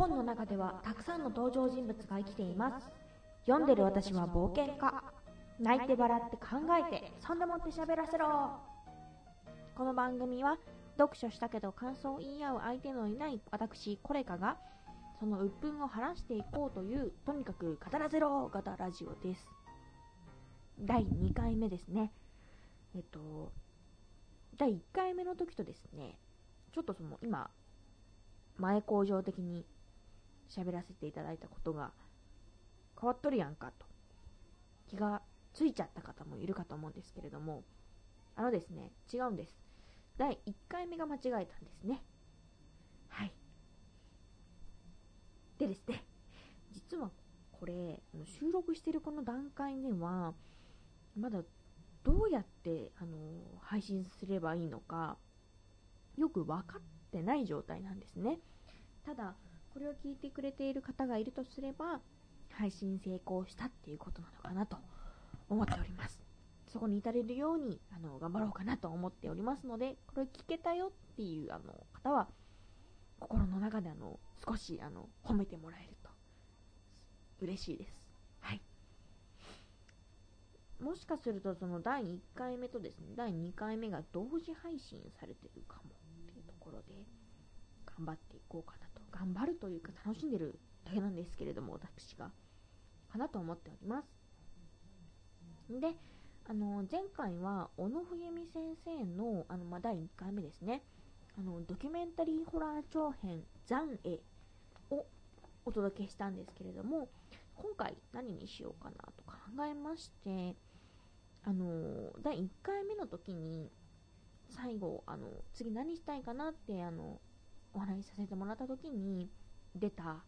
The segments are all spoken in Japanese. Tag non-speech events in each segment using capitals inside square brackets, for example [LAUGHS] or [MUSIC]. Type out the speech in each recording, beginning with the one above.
本の中ではたくさんの登場人物が生きています。読んでる私は冒険家。泣いて笑って考えてそんでもって喋らせろ。この番組は読書したけど感想を言い合う相手のいない私コレカがその鬱憤を晴らしていこうというとにかく語らせろ型ラジオです。第2回目ですね。えっと第1回目の時とですねちょっとその今前工場的に喋らせていただいたことが変わっとるやんかと。気がついちゃった方もいるかと思うんですけれども。あのですね違うんです。第1回目が間違えたんですね。はい。でですね実はこれ収録してるこの段階ではまだどうやってあの配信すればいいのかよく分かってない状態なんですね。ただこれを聞いてくれている方がいるとすれば配信成功したっていうことなのかなと思っております。そこに至れるようにあの頑張ろうかなと思っておりますのでこれ聞けたよっていうあの方は心の中であの少しあの褒めてもらえると嬉しいです。はい。もしかするとその第1回目とですね第2回目が同時配信されてるかもっていうところで頑張っていこうかなと頑張るというか楽しんでるだけなんですけれども私がかなと思っております。であの前回は小野冬美先生のあの、まあ、第1回目ですね。あのドキュメンタリーホラー長編「残影」をお届けしたんですけれども今回何にしようかなと考えましてあの第1回目の時に最後あの次何したいかなってあのお話しさせてもらった時に出た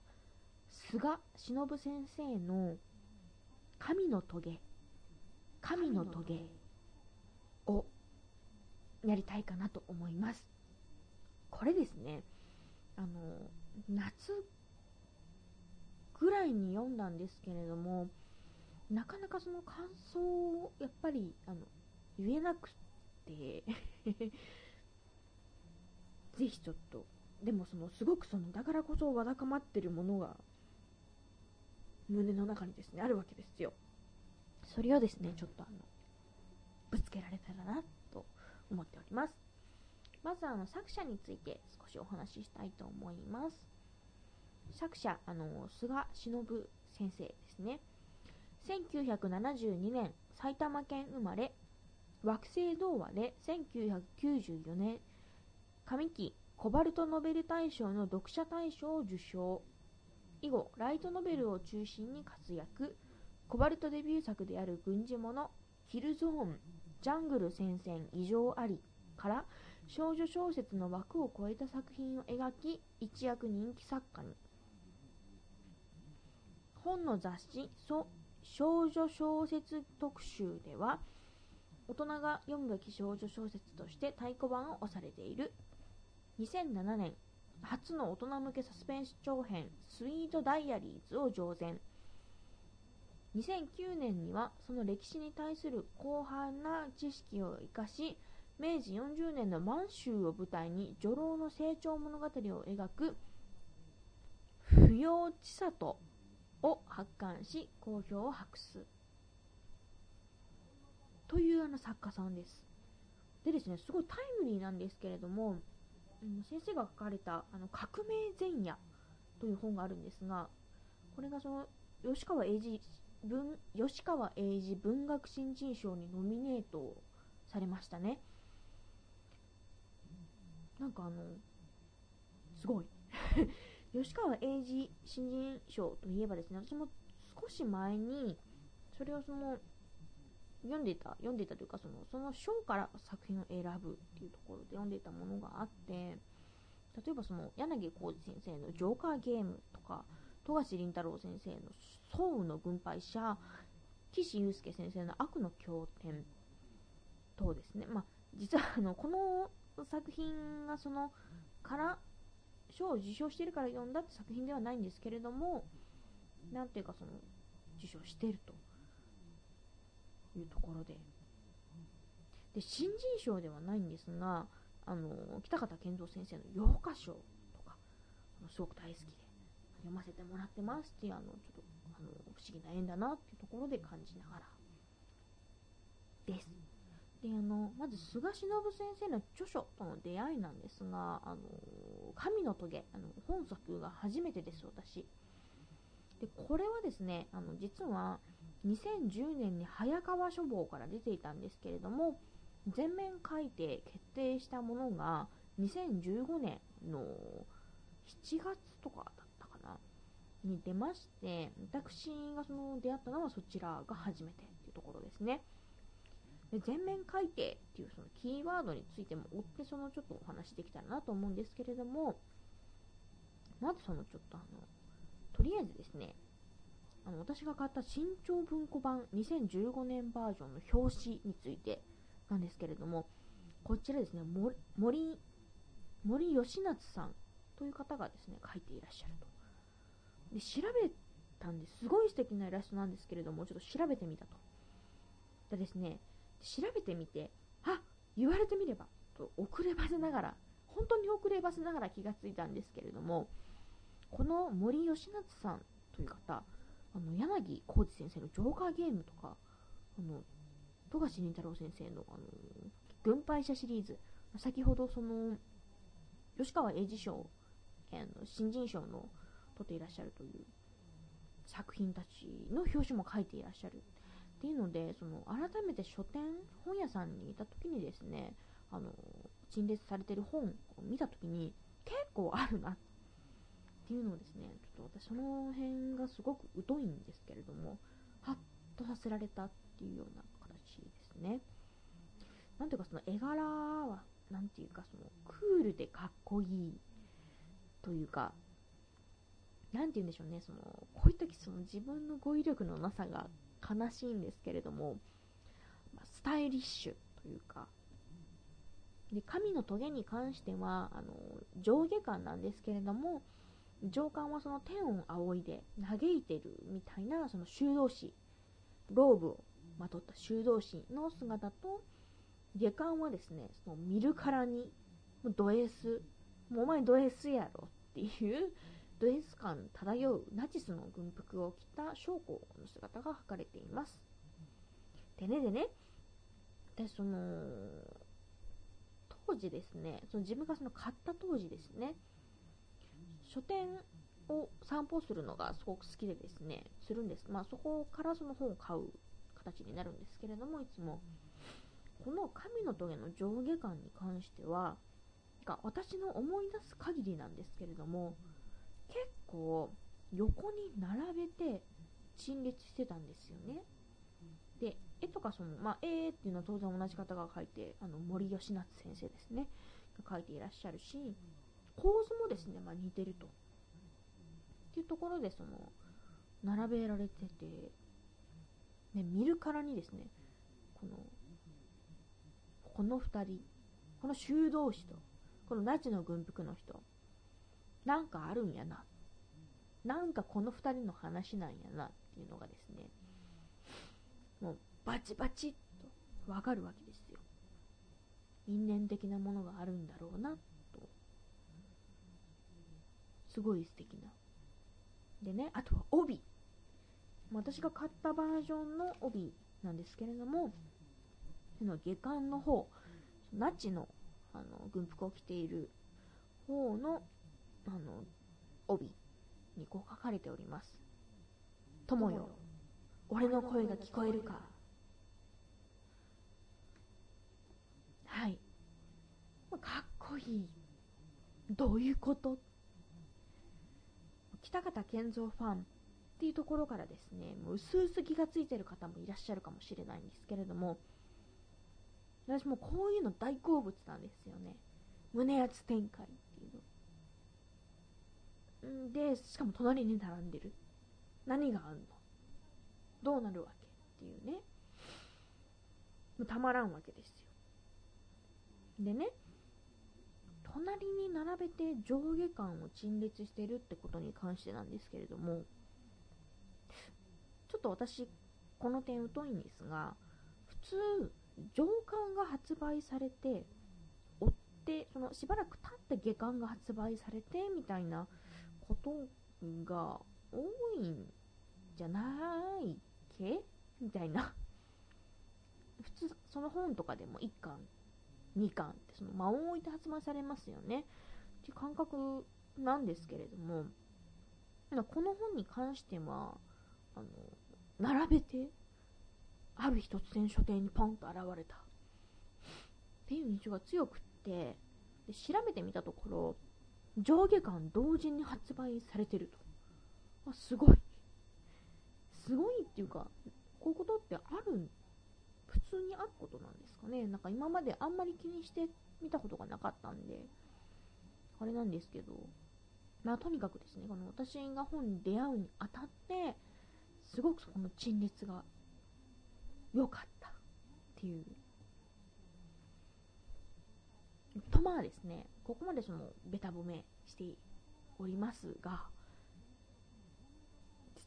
菅忍先生の「神の棘」神の棘をやりたいかなと思います。これですね。あの夏ぐらいに読んだんですけれどもなかなかその感想をやっぱりあの言えなくて [LAUGHS] ぜひちょっとでもそのすごくそのだからこそわだかまってるものが胸の中にですねあるわけですよ。それをですねちょっとあのぶつけられたらなと思っております。まずあの作者について少しお話ししたいと思います。作者あの菅忍先生ですね。1972年埼玉県生まれ惑星童話で1994年上期コバルトノベル大賞の読者大賞を受賞。以後ライトノベルを中心に活躍。コバルトデビュー作である軍事物キルゾーンジャングル戦線異常ありから少女小説の枠を超えた作品を描き一躍人気作家に。本の雑誌少女小説特集では大人が読むべき少女小説として太鼓判を押されている。2007年初の大人向けサスペンス長編「スイート・ダイアリーズ」を上演。2009年にはその歴史に対する広範な知識を生かし明治40年の満州を舞台に女郎の成長物語を描く「不要千里」を発刊し好評を博す。というあの作家さんです。でですねすごいタイムリーなんですけれども先生が書かれた「あの革命前夜」という本があるんですがこれがその吉川英治文吉川英治文学新人賞にノミネートされましたね。なんかあのすごい。[LAUGHS] 吉川英治新人賞といえばですね私も少し前にそれをその読んでいた読んでいたというかそのその賞から作品を選ぶっていうところで読んでいたものがあって例えばその柳浩二先生の「ジョーカーゲーム」とか富樫林太郎先生の「宋雨の軍配者」岸優介先生の「悪の経典」等ですね、まあ、実はあのこの作品がそのから賞を受賞してるから読んだって作品ではないんですけれどもなんていうかその受賞してると。いうところでで新人賞ではないんですがあの北方健三先生の「洋歌賞」とかすごく大好きで読ませてもらってますっていうあのちょっとあの不思議な縁だなっていうところで感じながらです。であのまず菅忍先生の著書との出会いなんですが「あの神の棘」あの本作が初めてです私でこれはですねあの実は2010年に早川書房から出ていたんですけれども全面改訂決定したものが2015年の7月とかだったかなに出まして私がその出会ったのはそちらが初めてっていうところですね。で全面改定っていうそのキーワードについても追ってそのちょっとお話できたらなと思うんですけれどもまずそのちょっとあのとりあえずですねあの私が買った新潮文庫版2015年バージョンの表紙についてなんですけれどもこちらですね森森吉夏さんという方がですね書いていらっしゃると。で調べたんです。すごい素敵なイラストなんですけれどもちょっと調べてみたと。でですね調べてみて、あ言われてみれば、と遅ればせながら、本当に遅ればせながら気がついたんですけれども、この森吉夏さんという方、あの柳浩二先生のジョーカーゲームとか、あの富樫忍太郎先生の、あの軍配者シリーズ、先ほどその吉川英治賞、あの新人賞の取っていらっしゃるという作品たちの表紙も書いていらっしゃるっていうのでその改めて書店本屋さんにいた時にですねあの陳列されてる本を見た時に結構あるなっていうのをですねちょっと私その辺がすごく疎いんですけれどもハッとさせられたっていうような形ですね。なんていうかその絵柄はなんていうかそのクールでかっこいいというかなんて言うんでしょうね、その、こういう時その自分の語彙力のなさが悲しいんですけれども、スタイリッシュというか、で、神の棘に関しては、あの、上下感なんですけれども、上巻はその天を仰いで嘆いてるみたいな、その修道士、ローブをまとった修道士の姿と、下巻はですね、その見るからに、ド S、もうお前ド S やろっていうド S 感漂うナチスの軍服を着た将校の姿が描かれています。でねでね、でその当時ですね、その自分がその買った当時ですね、書店を散歩するのがすごく好きでですね、するんです。まあそこからその本を買う形になるんですけれども、いつも。この神の棘の上下感に関しては、が私の思い出す限りなんですけれども、結構横に並べて陳列してたんですよね。で、絵とかその、まあ、絵っていうのは当然同じ方が描いて、あの森吉夏先生ですね、が描いていらっしゃるし、構図もですね、まあ、似てると。っていうところで、その、並べられてて、ね、見るからにですね、この、この2人、この修道士と、このナチの軍服の人、なんかあるんやな。なんかこの2人の話なんやなっていうのがですね、もうバチバチっとわかるわけですよ。因縁的なものがあるんだろうなと。すごい素敵な。でね、あとは帯。私が買ったバージョンの帯なんですけれども、の下巻の方、ナチのあの軍服を着ている方のあの帯にこう書かれております「友よ俺の声が聞こえるか?」はいかっこいいどういうこと？北方健三ファンっていうところからですねもう薄々気がついてる方もいらっしゃるかもしれないんですけれども私もこういうの大好物なんですよね胸熱展開っていうので、しかも隣に並んでる。何があんの？どうなるわけっていうね。もうたまらんわけですよ。でね、隣に並べて上下感を陳列してるってことに関してなんですけれども、ちょっと私、この点疎いんですが、普通、上巻が発売されて、追って、そのしばらく経って下巻が発売されて、みたいなことが多いんじゃないけ？みたいな。普通、その本とかでも1巻、2巻ってその間を置いて発売されますよね。っていう感覚なんですけれども、この本に関しては、あの、並べて、ある日突然書店にポンと現れた。っていう印象が強くって、で調べてみたところ、上下巻同時に発売されてると。あ、すごい。すごいっていうか、こういうことってある、普通にあることなんですかね。なんか今まであんまり気にしてみたことがなかったんで、あれなんですけど、まあとにかくですね、この私が本に出会うにあたって、すごくそこの陳列が良かったっていう。とまあですね、ここまでそのベタ褒めしておりますが、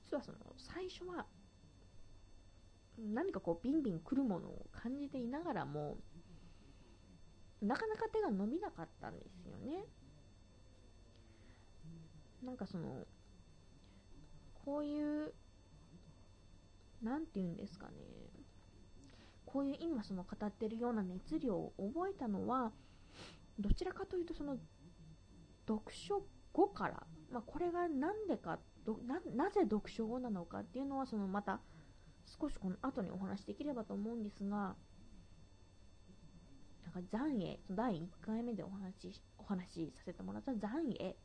実はその最初は何かこうビンビン来るものを感じていながらもなかなか手が伸びなかったんですよね。なんかそのこういう何て言うんですかねこういう今その語ってるような熱量を覚えたのはどちらかというとその読書後から、まあ、これが何でかなぜ読書後なのかっていうのはそのまた少しこの後にお話しできればと思うんですがなんか残影第1回目でお話お話しさせてもらった残影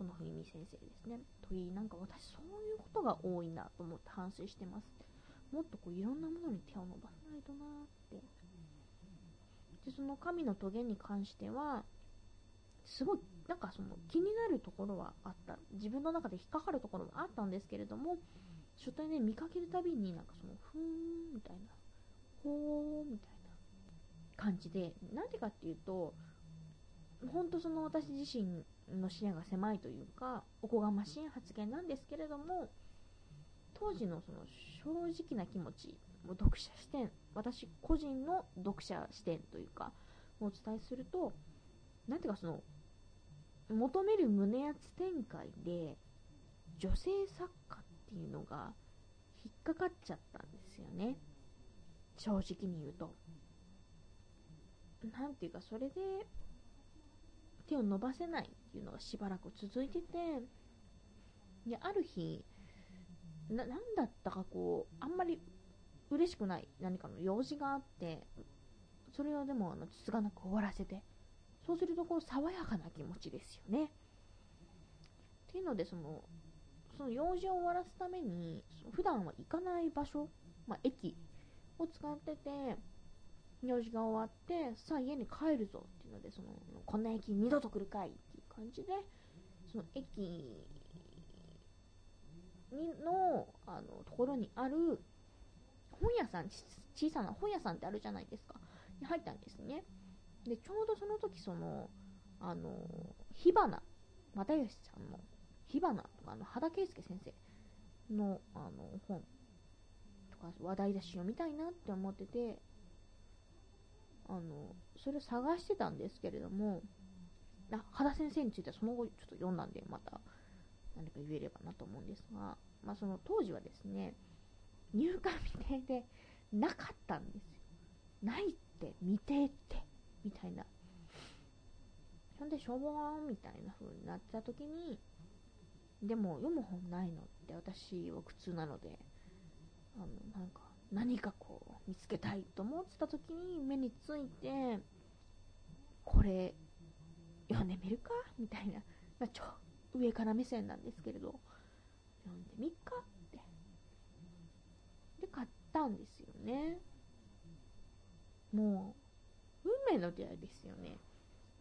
小野冬美先生ですね。といいなんか私そういうことが多いなと思って反省してます。もっとこういろんなものに手を伸ばさないとなって。でその神の棘に関してはすごいなんかその気になるところはあった。自分の中で引っかかるところもあったんですけれども書店で見かけるたびになんかそのふーんみたいなほーみたいな感じでなんでかっていうと本当その私自身の視野が狭いというかおこがましい発言なんですけれども当時のその正直な気持ちも読者視点私個人の読者視点というかお伝えすると何ていうかその求める胸圧展開で女性作家っていうのが引っかかっちゃったんですよね。正直に言うと。何ていうかそれで手を伸ばせないっていうのがしばらく続いててである日何だったかこうあんまり嬉しくない何かの用事があってそれをでもあのつつがなく終わらせてそうするとこう爽やかな気持ちですよね。っていうのでそのその用事を終わらすために普段は行かない場所、まあ、駅を使ってて用事が終わってさあ家に帰るぞっていうのでそのこんな駅二度と来るかいっていう感じでその駅にのあのところにある本屋さん小さな本屋さんってあるじゃないですか。に入ったんですね。でちょうどその時そのあの火花又吉さんの火花とかあの羽田圭介先生のあの本とか話題雑誌読みたいなって思っててあのそれを探してたんですけれどもあ羽田先生についてはその後ちょっと読んだんでまた何か言えればなと思うんですが、まあ、その当時はですね、入荷未定でなかったんですよ。ないって、未定って、みたいな。ほんで、しょぼーんみたいな風になった時に、でも読む本ないのって私は苦痛なので、あの、なんか、何かこう、見つけたいと思ってた時に目について、これ、読んでみるか？みたいな。まあ、ちょ上から目線なんですけれど、読んでみっかって。で、買ったんですよね。もう、運命の出会いですよね。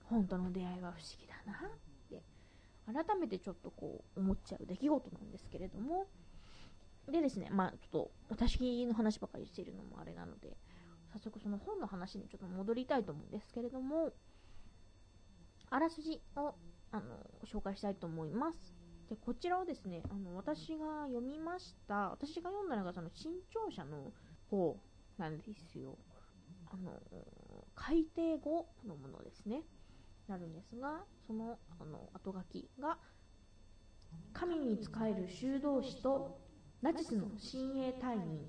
本当の出会いは不思議だなっ、改めてちょっとこう、思っちゃう出来事なんですけれども、でですね、まあちょっと、私の話ばかりしているのもあれなので、早速その本の話にちょっと戻りたいと思うんですけれども、あらすじをあの紹介したいと思います。でこちらをですねあの私が読みました私が読んだのがその新潮社の方なんですよ。あの改訂後のものですね。なるんですがそのあの後書きが神に仕える修道士とナチスの親衛隊員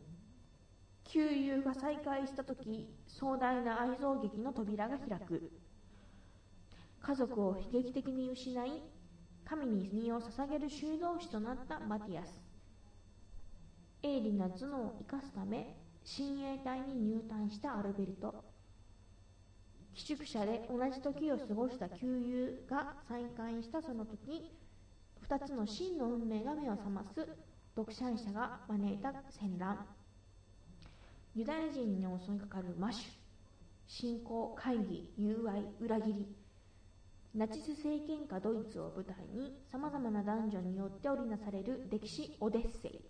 旧友が再会した時壮大な愛憎劇の扉が開く。家族を悲劇的に失い神に身を捧げる修道士となったマティアス。鋭利な頭脳を生かすため親衛隊に入隊したアルベルト。寄宿舎で同じ時を過ごした旧友が再会したその時2つの真の運命が目を覚ます。独裁者が招いた戦乱。ユダヤ人に襲いかかるマシュ。信仰会議友愛裏切り。ナチス政権下ドイツを舞台にさまざまな男女によって織りなされる歴史オデッセイ。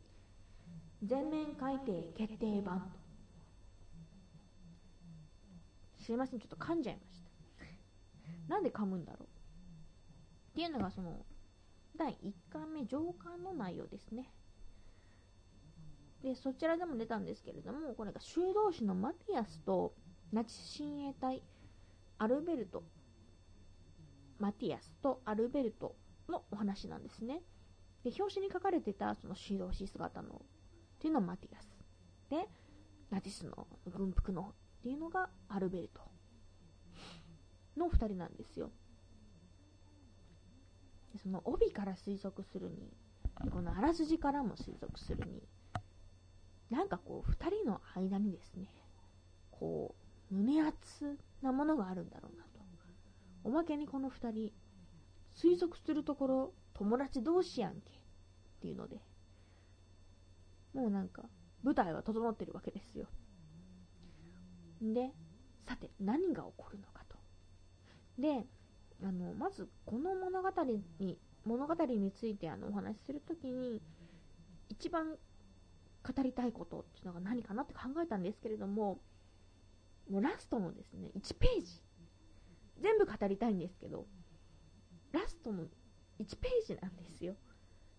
全面改訂決定版。すいませんちょっと噛んじゃいました。なんで噛むんだろう。っていうのがその第1巻目上巻の内容ですね。でそちらでも出たんですけれどもこれが修道士のマティアスとナチス親衛隊アルベルトマティアスとアルベルトのお話なんですね。で表紙に書かれてたその修道士姿のっていうのはマティアス。でナチスの軍服のっていうのがアルベルトの2人なんですよ。その帯から推測するにこのあらすじからも推測するになんかこう2人の間にですねこう胸熱なものがあるんだろうなと。おまけにこの2人推測するところ友達同士やんけっていうのでもうなんか舞台は整ってるわけですよ。でさて何が起こるのかと。であのまずこの物語に物語についてあのお話しするときに一番語りたいことっていうのが何かなって考えたんですけれどももうラストのですね1ページ。全部語りたいんですけどラストの1ページなんですよ。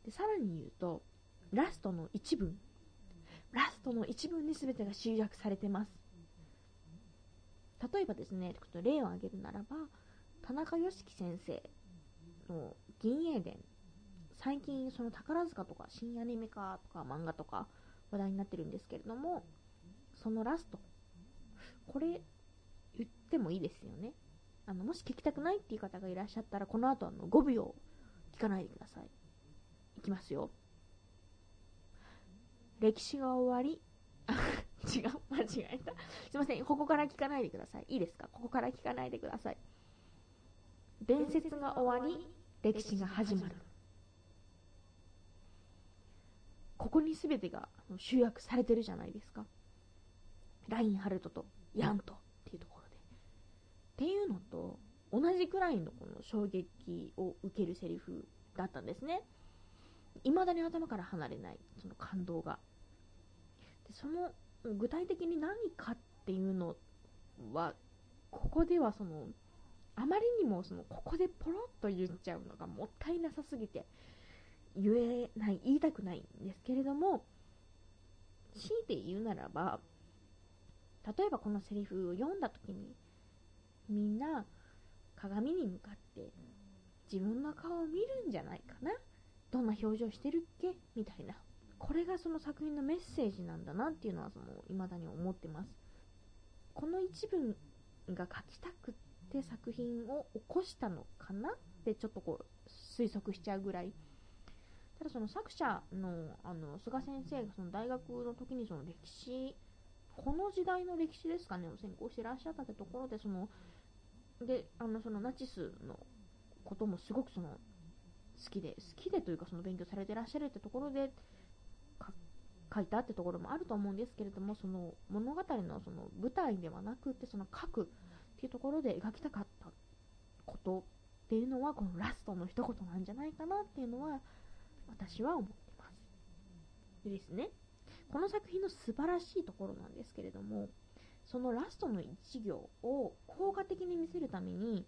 でさらに言うとラストの一文。ラストの一文に全てが集約されてます。例えばですねちょっと例を挙げるならば田中良樹先生の銀英伝。最近その宝塚とか新アニメ化とか漫画とか話題になってるんですけれどもそのラスト。これ言ってもいいですよね。あのもし聞きたくないっていう方がいらっしゃったらこの後あの5秒聞かないでください。いきますよ。歴史が終わり。[LAUGHS] 違う間違えた。すいませんここから聞かないでください。いいですか？ここから聞かないでください。伝説が終わり歴史が始まる。ここに全てが集約されてるじゃないですか。ラインハルトとヤントっていうところで。っていうのと同じくらいのこの衝撃を受けるセリフだったんですね。未だに頭から離れないその感動が。でその具体的に何かっていうのはここではそのあまりにもそのここでポロッと言っちゃうのがもったいなさすぎて言えない言いたくないんですけれども強いて言うならば例えばこのセリフを読んだ時にみんな鏡に向かって自分の顔を見るんじゃないかな？どんな表情してるっけ？みたいな。これがその作品のメッセージなんだなっていうのはその未だに思ってます。この一文が書きたくって作品を起こしたのかなってちょっとこう推測しちゃうぐらい。ただその作者のあの菅先生がその大学の時にその歴史この時代の歴史ですかね。を専攻してらっしゃったってところでそのであのそのナチスのこともすごくその好きで好きでというかその勉強されてらっしゃるってところで書いたってところもあると思うんですけれどもその物語のその舞台ではなくてその書くっていうところで描きたかったことっていうのはこのラストの一言なんじゃないかなっていうのは私は思ってます。でですね。この作品の素晴らしいところなんですけれどもそのラストの一行を効果的に見せるために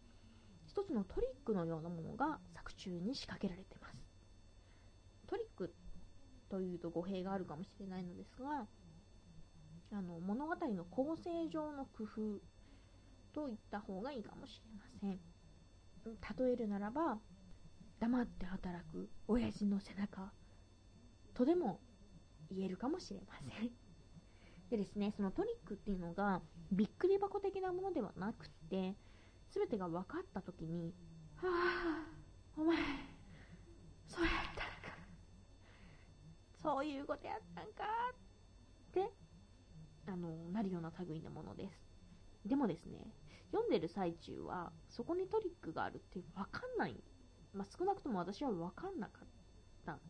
一つのトリックのようなものが作中に仕掛けられてます。トリックというと語弊があるかもしれないのですがあの物語の構成上の工夫と言った方がいいかもしれません。例えるならば黙って働く親父の背中とでも言えるかもしれません。でですねそのトリックっていうのがびっくり箱的なものではなくて全てが分かった時に「はあお前そうやったんかそういうことやったんか」ってあのなるような類のものですでもですね読んでる最中はそこにトリックがあるって分かんないまあ、少なくとも私は分かんなかったんで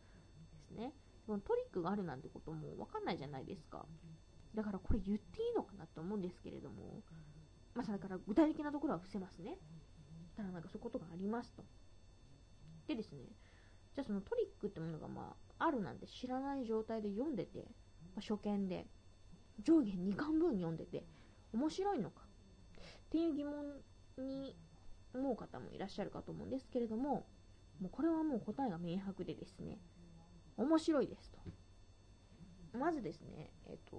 すね。このトリックがあるなんてことも分かんないじゃないですか。だからこれ言っていいのかなと思うんですけれども、まあ、だから具体的なところは伏せますね。ただなんかそういうことがありますと。でですね、じゃあそのトリックってものがまああるなんて知らない状態で読んでて、まあ、初見で上下2巻分読んでて面白いのかっていう疑問に思う方もいらっしゃるかと思うんですけれども、もうこれはもう答えが明白でですね、面白いですと。まずですね、えっと、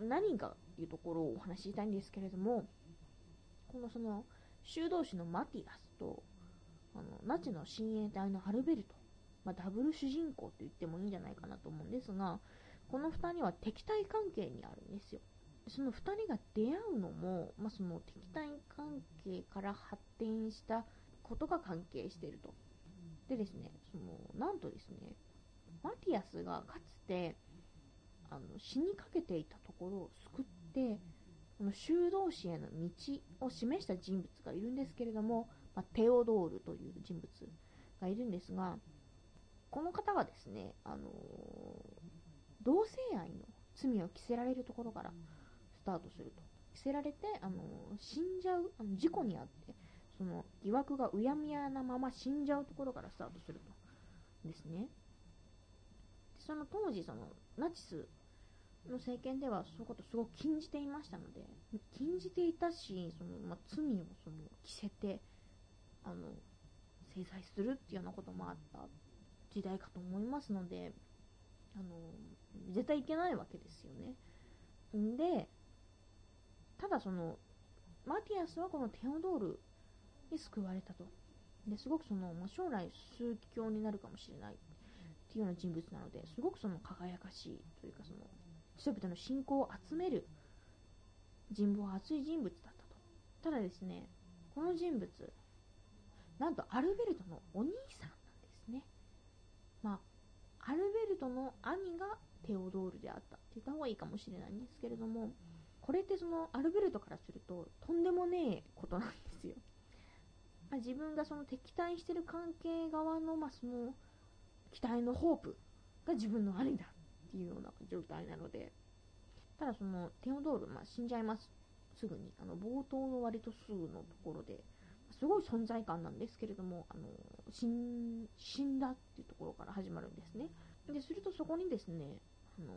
何かっていうところをお話ししたいんですけれども、このその、修道士のマティアスと、あの、ナチの親衛隊のアルベルト、まあ、ダブル主人公と言ってもいいんじゃないかなと思うんですが、この2人は敵対関係にあるんですよ。その2人が出会うのも、まあ、その敵対関係から発展したことが関係していると。でですね、そのなんとですね、マティアスがかつてあの死にかけていたところを救って、この修道士への道を示した人物がいるんですけれども、まあ、テオドールという人物がいるんですが、この方がですね、あの同性愛の罪を着せられるところからスタートすると。着せられて、あの死んじゃう、あの事故に遭って、その疑惑がうやむやなまま死んじゃうところからスタートすると。ですね。でその当時、そのナチスの政権ではそういうことすごく禁じていましたので、禁じていたし、そのまあ、罪をその着せて、あの、制裁するっていうようなこともあった時代かと思いますので、あの、絶対いけないわけですよね。んで、ただその、マティアスはこのテオドールに救われたと。ですごくその、まあ、将来宗教になるかもしれないっていうような人物なので、すごくその輝かしいというかその、人々の信仰を集める人望厚い人物だったと。ただですね、この人物、なんとアルベルトのお兄さん。アルベルトの兄がテオドールであったって言った方がいいかもしれないんですけれども、これってそのアルベルトからするととんでもねえことなんですよ。まあ、自分がその敵対してる関係側の,、まあ、その期待のホープが自分の兄だっていうような状態なので、ただそのテオドール、まあ、死んじゃいます。すぐに。あの冒頭の割とすぐのところで、すごい存在感なんですけれども、あの死ん死んだっていうところから始まるんですね。でするとそこにですね、あの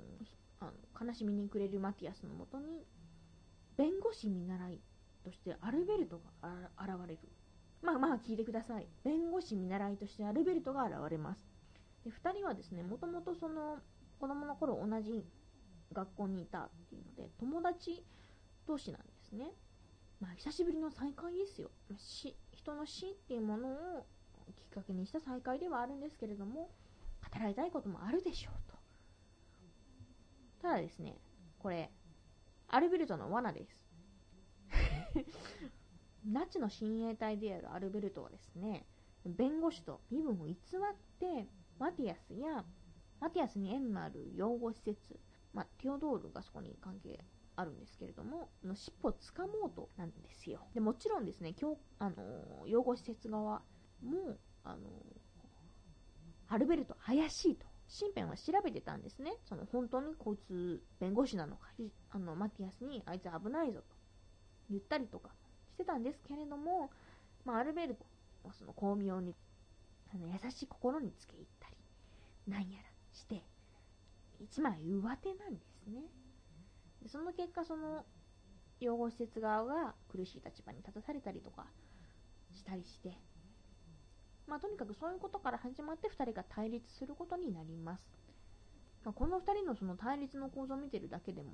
あの悲しみに暮れるマティアスのもとに弁護士見習いとしてアルベルトが現れる。まあまあ聞いてください。弁護士見習いとしてアルベルトが現れます。で2人はですねもともとその子供の頃同じ学校にいたっていうので友達同士なんですねまあ久しぶりの再会ですよ死人の死っていうものをきっかけにした再会ではあるんですけれども語られたいこともあるでしょうとただですね、これ、アルベルトの罠です。[LAUGHS] ナチの親衛隊であるアルベルトはですね、弁護士と身分を偽って、マティアスや、マティアスに縁のある養護施設、まあ、ティオドールがそこに関係あるんですけれども、の尻尾をつかもうとなんですよ。でもちろんですね、今日、あの養護施設側も、あのアルベルト怪しいと身辺は調べてたんですね。その本当にこいつ弁護士なのか、あのマティアスにあいつ危ないぞと言ったりとかしてたんですけれども、まあ、アルベルトはその巧妙にあの優しい心につけ入ったり、なんやらして、一枚上手なんですね。でその結果、その養護施設側が苦しい立場に立たされたりとかしたりして、まあ、とにかくそういうことから始まって2人が対立することになります。まあ、この2人のその対立の構造を見てるだけでも、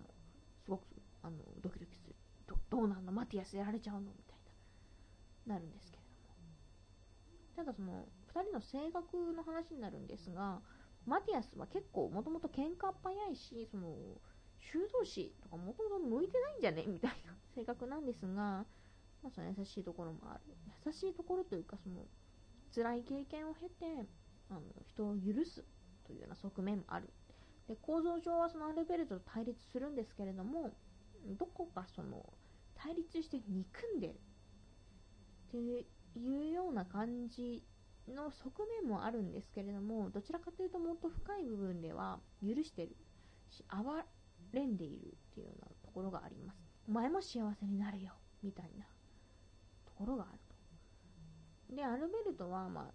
すごくあのドキドキする。どどうなんの？マティアスやられちゃうの？みたいな、なるんですけれども。ただその2人の性格の話になるんですがマティアスは結構もともと喧嘩っ早いしその修道士とかもともと向いてないんじゃね？みたいな性格なんですが、まあ、その優しいところもある。優しいところというかその辛い経験を経てあの人を許すというような側面もある。で構造上はそのアルベルトと対立するんですけれどもどこかその対立して憎んでるっていうような感じの側面もあるんですけれどもどちらかというともっと深い部分では許してるしれんでいるっていうようなところがあります。お前も幸せになるよ。みたいなところがあると。でアルベルトは、まあ、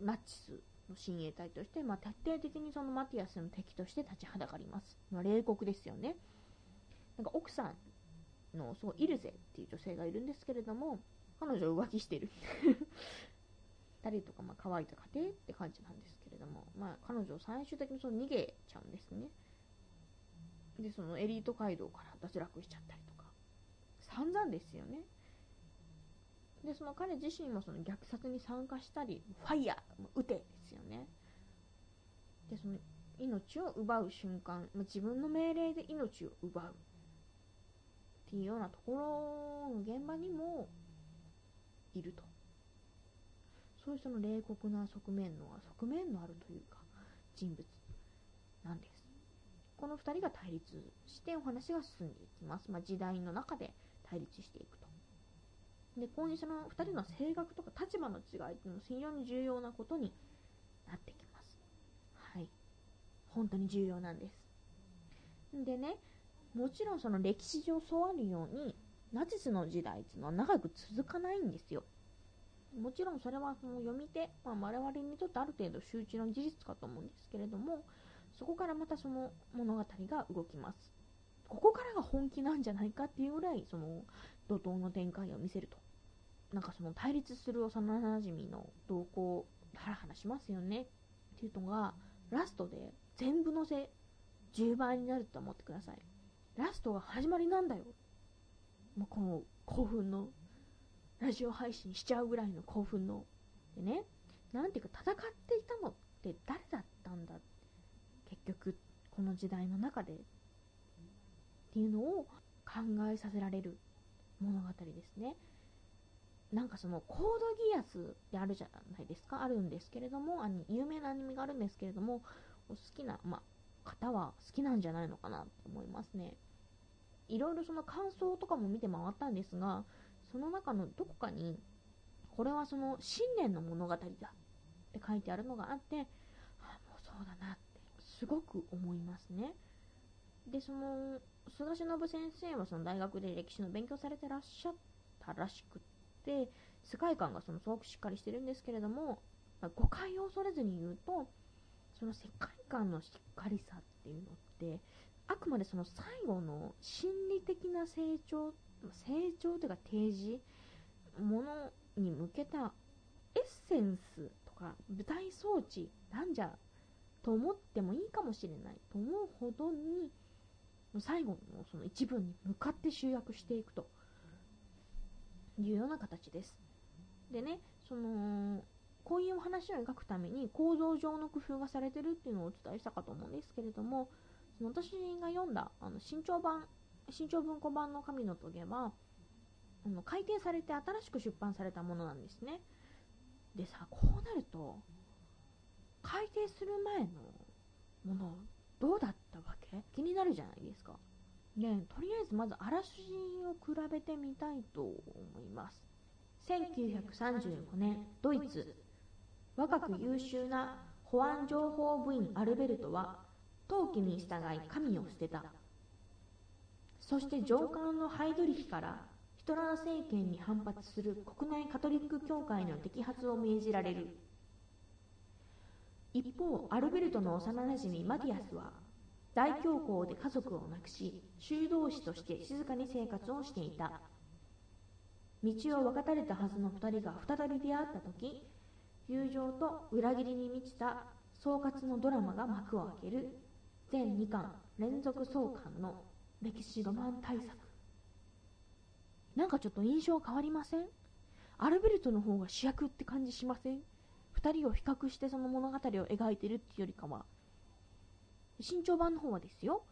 ナチスの親衛隊として、まあ、徹底的にそのマティアスの敵として立ちはだかります、まあ、冷酷ですよね。なんか奥さんのそうイルゼっていう女性がいるんですけれども彼女浮気してる。[LAUGHS] 誰とかまあ乾いた家庭って感じなんですけれども、まあ、彼女最終的にその逃げちゃうんですね。でそのエリート街道から脱落しちゃったりとか。散々ですよね。でその彼自身もその虐殺に参加したりファイヤー撃てですよね。でその命を奪う瞬間、ま、自分の命令で命を奪うっていうようなところの現場にもいると。そういうその冷酷な側面の側面のあるというか人物なんです。この2人が対立してお話が進んでいきます、まあ、時代の中で対立していくと。でこういうその2人の性格とか立場の違いっていうのも非常に重要なことになってきます。はい。本当に重要なんです。でねもちろんその歴史上そうあるようにナチスの時代っていうのは長く続かないんですよ。もちろんそれはその読み手、まあ、我々にとってある程度周知の事実かと思うんですけれどもそこからまたその物語が動きます。ここからが本気なんじゃないかっていうぐらいその怒涛の展開を見せると。なんかその対立する幼なじみの動向ハラハラしますよね。っていうのがラストで全部のせ10倍になると思ってください。ラストが始まりなんだよ。もうこの興奮のラジオ配信しちゃうぐらいの興奮の。でねなんていうか戦っていたのって誰だったんだ結局この時代の中でっていうのを考えさせられる物語ですね。なんかそのコードギアスってあるじゃないですか。あるんですけれどもあの有名なアニメがあるんですけれどもお好きな、ま、方は好きなんじゃないのかなと思いますね。いろいろその感想とかも見て回ったんですがその中のどこかにこれはその信念の物語だって書いてあるのがあってあもうそうだなってすごく思いますね。でその菅忍先生はその大学で歴史の勉強されてらっしゃったらしくって世界観がそのすごくしっかりしてるんですけれども、まあ、誤解を恐れずに言うとその世界観のしっかりさっていうのってあくまでその最後の心理的な成長成長というか提示ものに向けたエッセンスとか舞台装置なんじゃと思ってもいいかもしれないと思うほどに最後のその一文に向かって集約していくというような形です。でね、そのこういう話を描くために構造上の工夫がされてるっていうのをお伝えしたかと思うんですけれども、その私が読んだあの新潮版、新潮文庫版の神の棘は、あの改訂されて新しく出版されたものなんですね。でさ、こうなると、改訂する前のものどうだったわけ？気になるじゃないですか。ねとりあえずまずあらすじを比べてみたいと思います。1935年、ドイツ。若く優秀な保安情報部員アルベルトは陶器に従い神を捨てたそして上官のハイドリヒからヒトラー政権に反発する国内カトリック教会の摘発を命じられる一方アルベルトの幼なじみマティアスは大恐慌で家族を亡くし修道士として静かに生活をしていた。道を分かたれたはずの2人が再び出会った時友情と裏切りに満ちた総括のドラマが幕を開ける。全2巻連続創刊の歴史ロマン大作。なんかちょっと印象変わりません？アルベルトの方が主役って感じしません？2人を比較してその物語を描いてるっていうよりかは新潮版の方はですよ。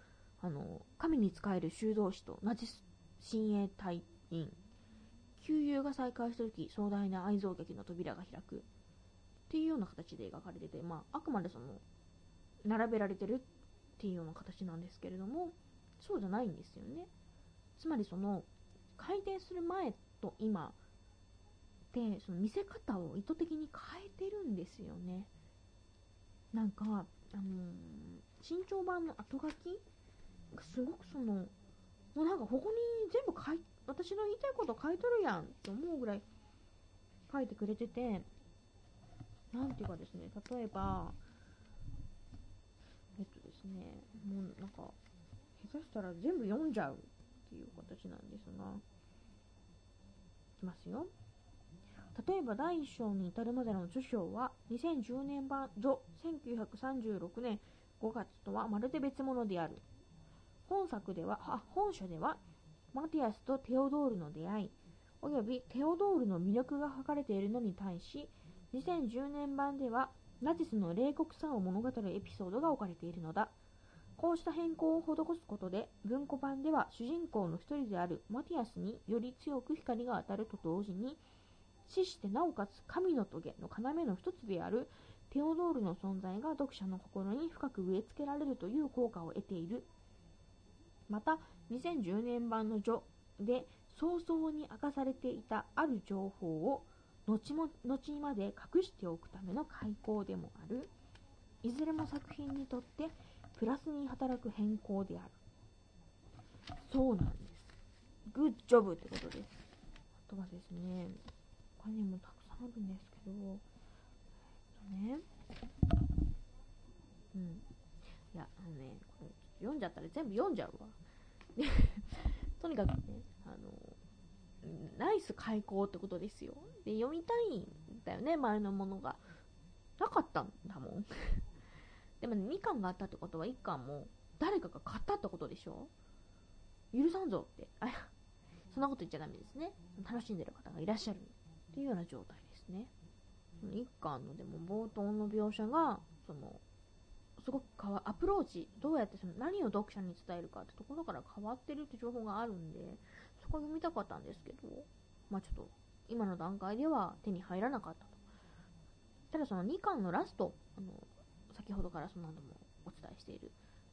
あの神に仕える修道士とナチス親衛隊員旧友が再会した時壮大な愛憎劇の扉が開く。っていうような形で描かれてて、まあ、あくまでその並べられてるっていうような形なんですけれどもそうじゃないんですよね。つまりその回転する前と今でその見せ方を意図的に変えてるんですよね。なんかあのー、新潮版の後書き？がすごくそのもうなんかここに全部書い私の言いたいこと書いとるやんって思うぐらい書いてくれててなんていうかですね例えばえっとですねもうなんか下手したら全部読んじゃうっていう形なんですがいきますよ。例えば第1章に至るまでの著書は2010年版序1936年5月とはまるで別物である。本作ではあ本書ではマティアスとテオドールの出会いおよびテオドールの魅力が書かれているのに対し2010年版ではナチスの冷酷さを物語るエピソードが置かれているのだ。こうした変更を施すことで文庫版では主人公の一人であるマティアスにより強く光が当たると同時に死してなおかつ神の棘の要の一つであるテオドールの存在が読者の心に深く植え付けられるという効果を得ている。また2010年版の序で早々に明かされていたある情報を後も後にまで隠しておくための開口でもある。いずれも作品にとってプラスに働く変更である。そうなんです。グッジョブってことです。あとはですね他にもたくさんあるんですけど、えっとね、うん。いや、あのね、これ読んじゃったら全部読んじゃうわ。[LAUGHS] とにかくね、あの、ナイス開口ってことですよ。で、読みたいんだよね、前のものが。なかったんだもん。[LAUGHS] でもね、2巻があったってことは1巻も誰かが買ったってことでしょ許さんぞって。あ、そんなこと言っちゃダメですね。楽しんでる方がいらっしゃるっていうような状態ですね。一巻のでも冒頭の描写が、その、すごく変わアプローチ、どうやってその何を読者に伝えるかってところから変わってるって情報があるんで、そこ読みたかったんですけど、まあちょっと、今の段階では手に入らなかったと。ただその2巻のラスト、あの、先ほどからその何度もお伝えしている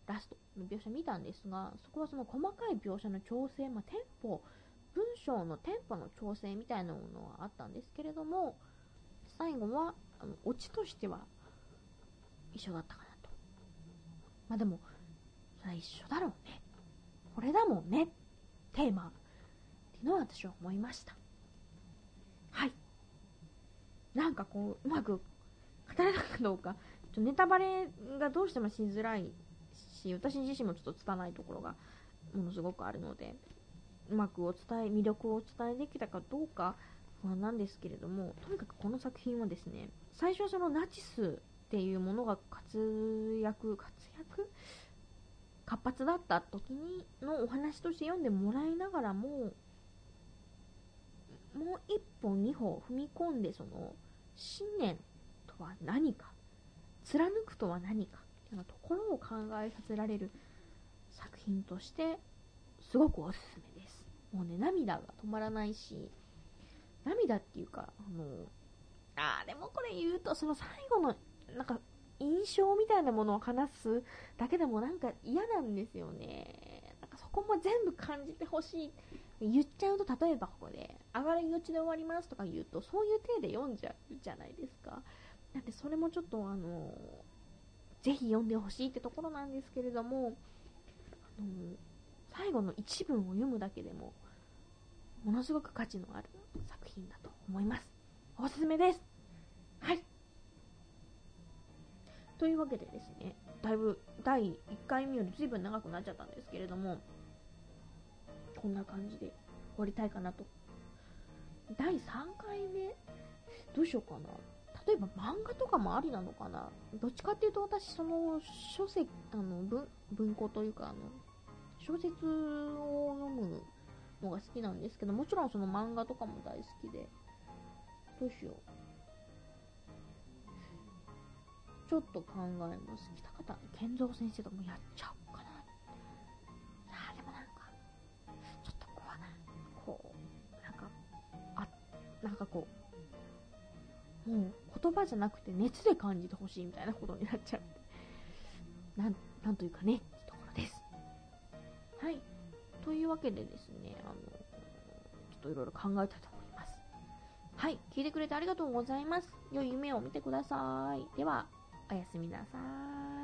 ラストの描写見たんですが、そこはその細かい描写の調整、まあ、テンポ、文章のテンポの調整みたいなものはあったんですけれども、最後は、あの、オチとしては一緒だったかなと。まあでも、それは一緒だろうね。これだもんね。テーマ。っていうのは私は思いました。はい。なんかこう、うまく語れたかどうか、ちょネタバレがどうしてもしづらいし、私自身もちょっとつかないところがものすごくあるので、うまくお伝え、魅力をお伝えできたかどうか不安なんですけれども、とにかくこの作品はですね、最初はそのナチスっていうものが活躍、活躍？活発だった時にのお話として読んでもらいながらも、もう一歩二歩踏み込んでその信念とは何か貫くとは何かっていうなところを考えさせられる作品としてすごくおすすめです。もうね涙が止まらないし涙っていうかあのあでもこれ言うとその最後のなんか印象みたいなものを話すだけでもなんか嫌なんですよね。なんかそこも全部感じてほしい言っちゃうと例えばここで「上がり命で終わります」とか言うとそういう体で読んじゃうじゃないですか。なんでそれもちょっとあのぜひ読んでほしいってところなんですけれども、あの最後の一文を読むだけでもものすごく価値のある作品だと思います。おすすめです。はい。というわけでですねだいぶ第1回目より随分長くなっちゃったんですけれどもこんな感じで終わりたいかなと。第3回目？どうしようかな。例えば漫画とかもありなのかな。どっちかっていうと私その書籍あの文文庫というかあの小説を読むのが好きなんですけどもちろんその漫画とかも大好きで。どうしよう。ちょっと考えます。北方健三先生ともやっちゃおうかな。いやでもなんかちょっとこうな。こうなんかあなんかこうもう言葉じゃなくて熱で感じてほしいみたいなことになっちゃうなんなんというかねはい。というわけでですねあのちょっといろいろ考えたいと思います。はい。聞いてくれてありがとうございます。良い夢を見てください。ではおやすみなさい。